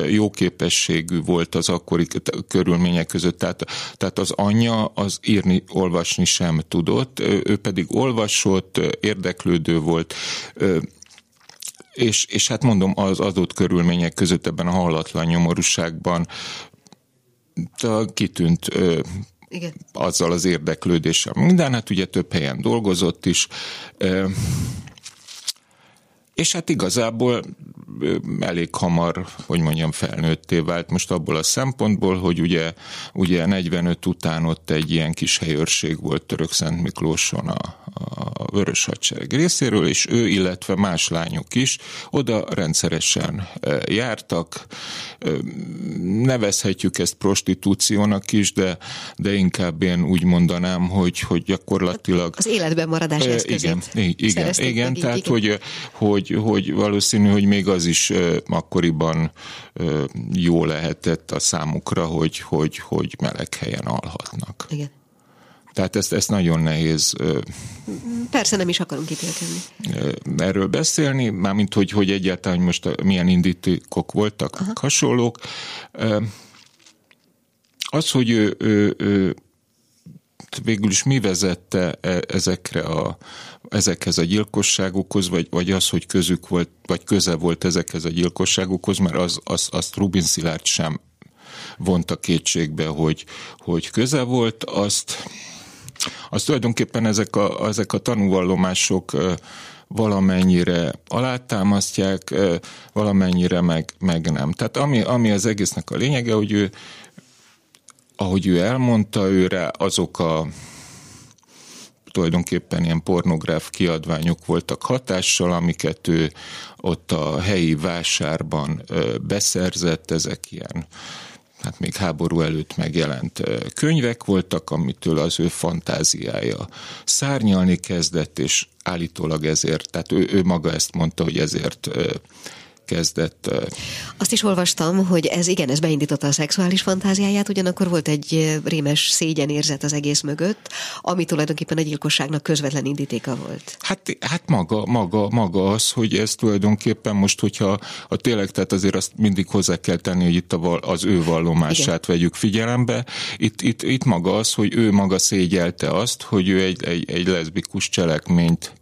jó képességű volt az akkori körülmények között. Tehát, tehát az anyja az írni, olvasni sem tudott, ő pedig olvasott, érdeklődő volt, és, és hát mondom, az adott körülmények között ebben a hallatlan nyomorúságban kitűnt igen. azzal az érdeklődéssel. Minden, hát ugye több helyen dolgozott is, és hát igazából elég hamar, hogy mondjam, felnőtté vált most abból a szempontból, hogy ugye, ugye 45 után ott egy ilyen kis helyőrség volt Török Szent Miklóson a, a Vörös Hadsereg részéről, és ő, illetve más lányok is oda rendszeresen jártak. Nevezhetjük ezt prostitúciónak is, de, de inkább én úgy mondanám, hogy, hogy gyakorlatilag... Az életben maradás eszközét Igen, igen, igen tehát igen. Hogy, hogy, hogy valószínű, hogy még az is akkoriban jó lehetett a számukra, hogy, hogy, hogy meleg helyen alhatnak. Igen. Tehát ezt, ezt nagyon nehéz. Persze nem is akarunk ítélkedni. Erről beszélni, mármint hogy, hogy egyáltalán hogy most milyen indítékok voltak Aha. hasonlók. Az, hogy ő, ő, ő végül is mi vezette e, ezekre a, ezekhez a gyilkosságokhoz, vagy, vagy az, hogy közük volt, vagy köze volt ezekhez a gyilkosságokhoz, mert az, az, azt Rubin Szilárd sem vonta kétségbe, hogy, hogy köze volt, azt, azt tulajdonképpen ezek a, ezek a tanúvallomások valamennyire alátámasztják, valamennyire meg, meg nem. Tehát ami, ami az egésznek a lényege, hogy ő, ahogy ő elmondta, őre azok a tulajdonképpen ilyen pornográf kiadványok voltak hatással, amiket ő ott a helyi vásárban beszerzett, ezek ilyen hát még háború előtt megjelent könyvek voltak, amitől az ő fantáziája szárnyalni kezdett, és állítólag ezért, tehát ő, ő maga ezt mondta, hogy ezért kezdett. Azt is olvastam, hogy ez igen, ez beindította a szexuális fantáziáját, ugyanakkor volt egy rémes szégyenérzet az egész mögött, ami tulajdonképpen a gyilkosságnak közvetlen indítéka volt. Hát, hát maga, maga, maga az, hogy ez tulajdonképpen most, hogyha a tényleg, tehát azért azt mindig hozzá kell tenni, hogy itt a, az ő vallomását igen. vegyük figyelembe. Itt, itt, itt maga az, hogy ő maga szégyelte azt, hogy ő egy, egy, egy leszbikus cselekményt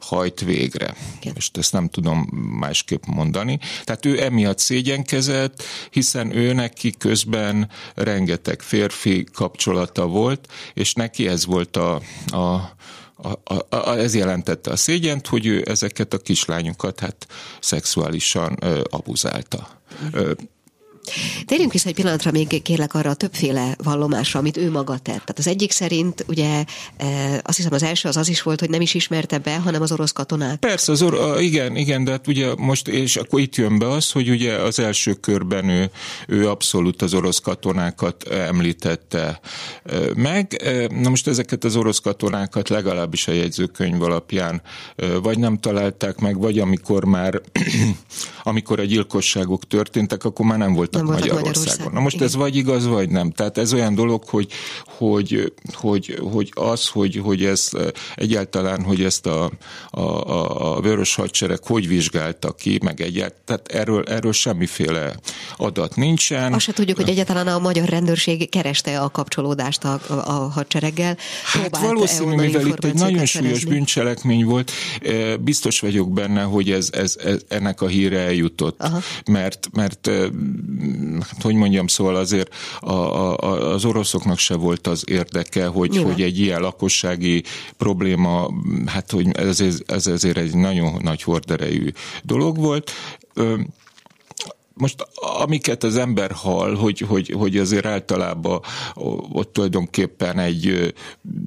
hajt végre. Igen. Most ezt nem tudom másképp mondani. Tehát ő emiatt szégyenkezett, hiszen ő neki közben rengeteg férfi kapcsolata volt, és neki ez volt a, a a, a, a, ez jelentette a szégyent, hogy ő ezeket a kislányokat hát szexuálisan ö, abuzálta. Ö, Térjünk vissza egy pillanatra még kérlek arra a többféle vallomásra, amit ő maga tett. Tehát az egyik szerint ugye e, azt hiszem az első az az is volt, hogy nem is ismerte be, hanem az orosz katonák. Persze, az or- igen, igen, de hát ugye most, és akkor itt jön be az, hogy ugye az első körben ő, ő abszolút az orosz katonákat említette e, meg. E, na most ezeket az orosz katonákat legalábbis a jegyzőkönyv alapján vagy nem találták meg, vagy amikor már amikor a gyilkosságok történtek, akkor már nem volt voltak Magyarországon. Magyarországon. Na most Igen. ez vagy igaz, vagy nem. Tehát ez olyan dolog, hogy, hogy, hogy, hogy az, hogy, hogy ez egyáltalán, hogy ezt a, a, a, a vörös hadsereg hogy vizsgálta ki, meg egyáltalán, tehát erről, erről semmiféle adat nincsen. Azt se tudjuk, hogy egyáltalán a magyar rendőrség kereste a kapcsolódást a, a, hadsereggel. Hát valószínű, mivel itt egy nagyon súlyos szerezni. bűncselekmény volt, biztos vagyok benne, hogy ez, ez, ez ennek a híre eljutott. Aha. Mert, mert hát hogy mondjam, szóval azért a, a, az oroszoknak se volt az érdeke, hogy, hogy egy ilyen lakossági probléma, hát hogy ez, ez ezért egy nagyon nagy horderejű dolog volt most amiket az ember hall, hogy, hogy, hogy azért általában ott tulajdonképpen egy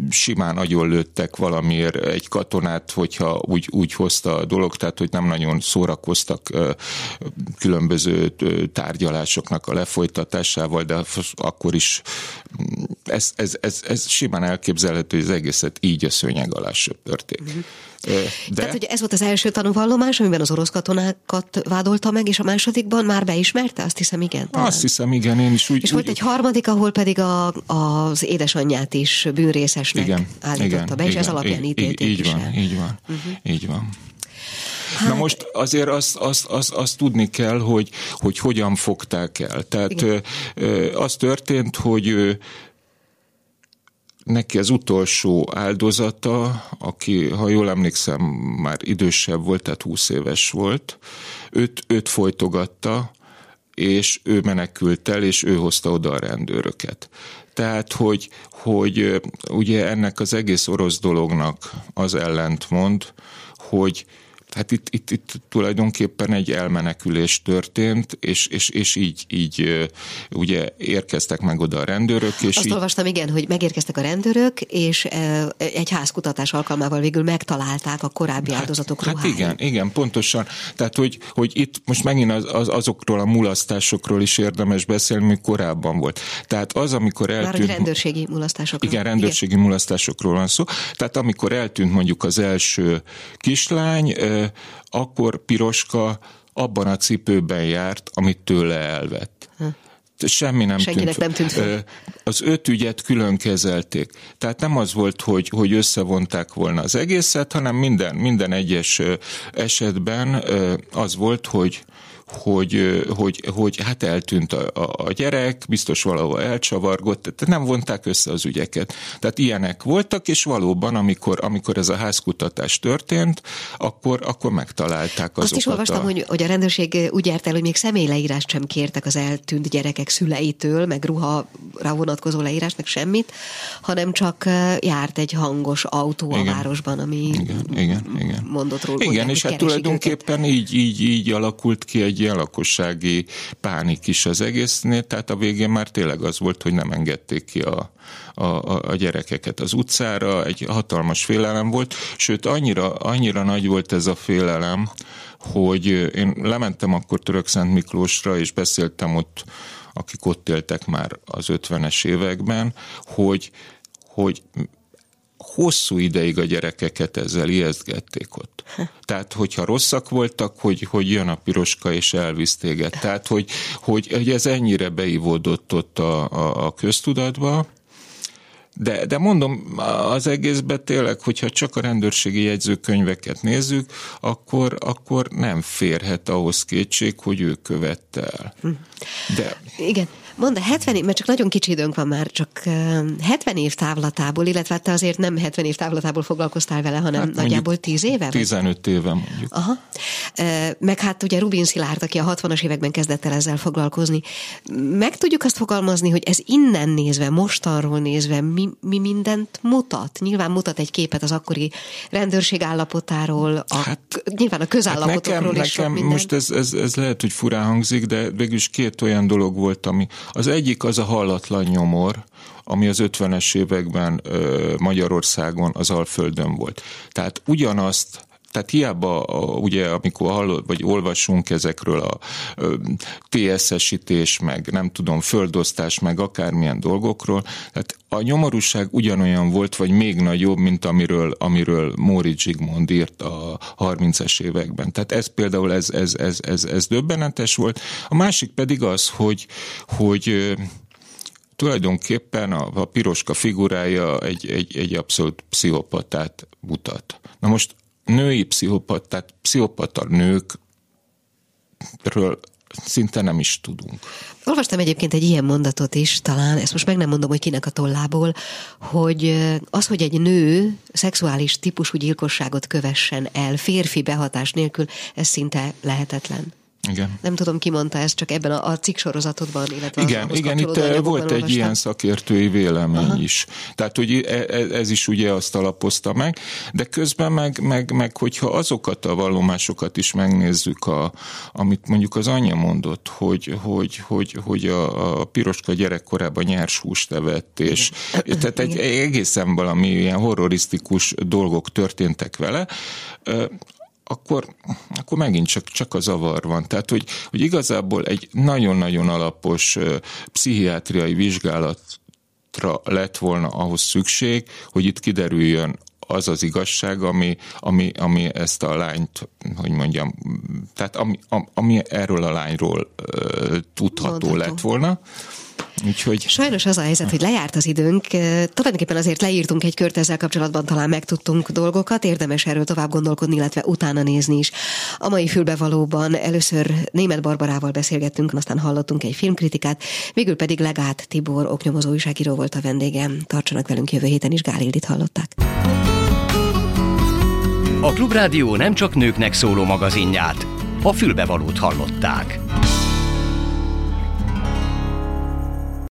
simán nagyon lőttek valamiért egy katonát, hogyha úgy, úgy hozta a dolog, tehát hogy nem nagyon szórakoztak különböző tárgyalásoknak a lefolytatásával, de akkor is mm, ez, ez, ez, ez simán elképzelhető, hogy az egészet így a szőnyeg alá söpörték. Mm-hmm. De... Tehát, hogy ez volt az első tanúvallomás, amiben az orosz katonákat vádolta meg, és a másodikban már beismerte? Azt hiszem, igen. Talán. Azt hiszem, igen, én is úgy... És úgy... volt egy harmadik, ahol pedig a, az édesanyját is bűnrészesnek igen, állította igen, be, és igen, ez alapján ítélték így, így van, el. Így van, uh-huh. így van. Hát... Na most azért azt, azt, azt, azt tudni kell, hogy, hogy hogyan fogták el. Tehát Igen. az történt, hogy neki az utolsó áldozata, aki, ha jól emlékszem, már idősebb volt, tehát 20 éves volt, őt, őt folytogatta, és ő menekült el, és ő hozta oda a rendőröket. Tehát, hogy, hogy ugye ennek az egész orosz dolognak az ellentmond, hogy Hát itt, itt, itt tulajdonképpen egy elmenekülés történt, és, és, és így, így ugye érkeztek meg oda a rendőrök. És Azt így... olvastam, igen, hogy megérkeztek a rendőrök, és egy házkutatás alkalmával végül megtalálták a korábbi hát, áldozatok hát, ruháját. Hát igen, igen, pontosan. Tehát, hogy, hogy itt most megint az, az, azokról a mulasztásokról is érdemes beszélni, ami korábban volt. Tehát az, amikor eltűnt... Már rendőrségi mulasztásokról. Igen, rendőrségi igen. mulasztásokról van szó. Tehát amikor eltűnt mondjuk az első kislány, akkor Piroska abban a cipőben járt, amit tőle elvett. Hm. Semmi nem Senkinek tűnt. nem tűnt fel. Az öt ügyet külön kezelték. Tehát nem az volt, hogy, hogy összevonták volna az egészet, hanem minden, minden egyes esetben az volt, hogy hogy, hogy, hogy hát eltűnt a, a, a gyerek, biztos valahol elcsavargott, tehát nem vonták össze az ügyeket. Tehát ilyenek voltak, és valóban, amikor, amikor ez a házkutatás történt, akkor, akkor megtalálták azokat. Azt is olvastam, a... hogy, hogy a rendőrség úgy járt el, hogy még személyleírást sem kértek az eltűnt gyerekek szüleitől, meg ruhára vonatkozó leírást, meg semmit, hanem csak járt egy hangos autó igen. a városban, ami igen, igen, igen. mondott róla. Igen, és hát tulajdonképpen így, így, így alakult ki egy ilyen lakossági pánik is az egésznél, tehát a végén már tényleg az volt, hogy nem engedték ki a, a, a gyerekeket az utcára, egy hatalmas félelem volt, sőt annyira, annyira nagy volt ez a félelem, hogy én lementem akkor Török-Szent Miklósra, és beszéltem ott, akik ott éltek már az 50-es években, hogy, hogy hosszú ideig a gyerekeket ezzel ijesztgették ott. Tehát, hogyha rosszak voltak, hogy, hogy jön a piroska és elvisz téged. Tehát, hogy, hogy, hogy ez ennyire beivódott ott a, a, a köztudatba, de, de mondom, az egészben tényleg, hogyha csak a rendőrségi jegyzőkönyveket nézzük, akkor, akkor nem férhet ahhoz kétség, hogy ő követte el. Hm. De... Igen. Mondd, 70 év, mert csak nagyon kicsi időnk van már, csak 70 év távlatából, illetve te azért nem 70 év távlatából foglalkoztál vele, hanem hát nagyjából 10 éve? 15 éve mondjuk. Aha. Meg hát ugye Rubin Szilárd, aki a 60-as években kezdett el ezzel foglalkozni. Meg tudjuk azt fogalmazni, hogy ez innen nézve, mostanról nézve mi, mi mindent mutat? Nyilván mutat egy képet az akkori rendőrség állapotáról, a, hát, nyilván a közállapotokról hát nekem, nekem most ez, ez, ez lehet, hogy furán hangzik, de végülis két olyan dolog volt, ami az egyik az a hallatlan nyomor, ami az 50-es években Magyarországon az Alföldön volt. Tehát ugyanazt tehát hiába ugye, amikor hallod, vagy olvasunk ezekről a TSS-ítés, meg nem tudom, földosztás, meg akármilyen dolgokról, tehát a nyomorúság ugyanolyan volt, vagy még nagyobb, mint amiről, amiről Móri Zsigmond írt a 30-es években. Tehát ez például ez, ez, ez, ez, ez döbbenetes volt. A másik pedig az, hogy, hogy tulajdonképpen a, a piroska figurája egy, egy, egy abszolút pszichopatát mutat. Na most női pszichopat, tehát pszichopata nőkről szinte nem is tudunk. Olvastam egyébként egy ilyen mondatot is, talán, ezt most meg nem mondom, hogy kinek a tollából, hogy az, hogy egy nő szexuális típusú gyilkosságot kövessen el férfi behatás nélkül, ez szinte lehetetlen. Igen. Nem tudom, ki mondta ezt, csak ebben a, a cikk sorozatodban, illetve Igen, igen itt eh, volt egy olvastam. ilyen szakértői vélemény Aha. is. Tehát, hogy e, e, ez is ugye azt alapozta meg, de közben meg, meg, meg hogyha azokat a vallomásokat is megnézzük, a, amit mondjuk az anyja mondott, hogy, hogy, hogy, hogy a, a piroska gyerekkorában nyers húst evett, és igen. tehát egy, egy egészen valami ilyen horrorisztikus dolgok történtek vele, akkor, akkor megint csak, csak a zavar van. Tehát, hogy, hogy igazából egy nagyon-nagyon alapos pszichiátriai vizsgálatra lett volna ahhoz szükség, hogy itt kiderüljön az az igazság, ami, ami, ami ezt a lányt, hogy mondjam, tehát ami, ami erről a lányról uh, tudható Mondható. lett volna. Úgyhogy... Sajnos az a helyzet, hogy lejárt az időnk. Tulajdonképpen azért leírtunk egy kört ezzel kapcsolatban, talán megtudtunk dolgokat, érdemes erről tovább gondolkodni, illetve utána nézni is. A mai fülbevalóban először német Barbarával beszélgettünk, aztán hallottunk egy filmkritikát, végül pedig Legát Tibor oknyomozó újságíró volt a vendégem. Tartsanak velünk jövő héten is, Gálildit hallották. A Klubrádió nem csak nőknek szóló magazinját, a fülbevalót hallották.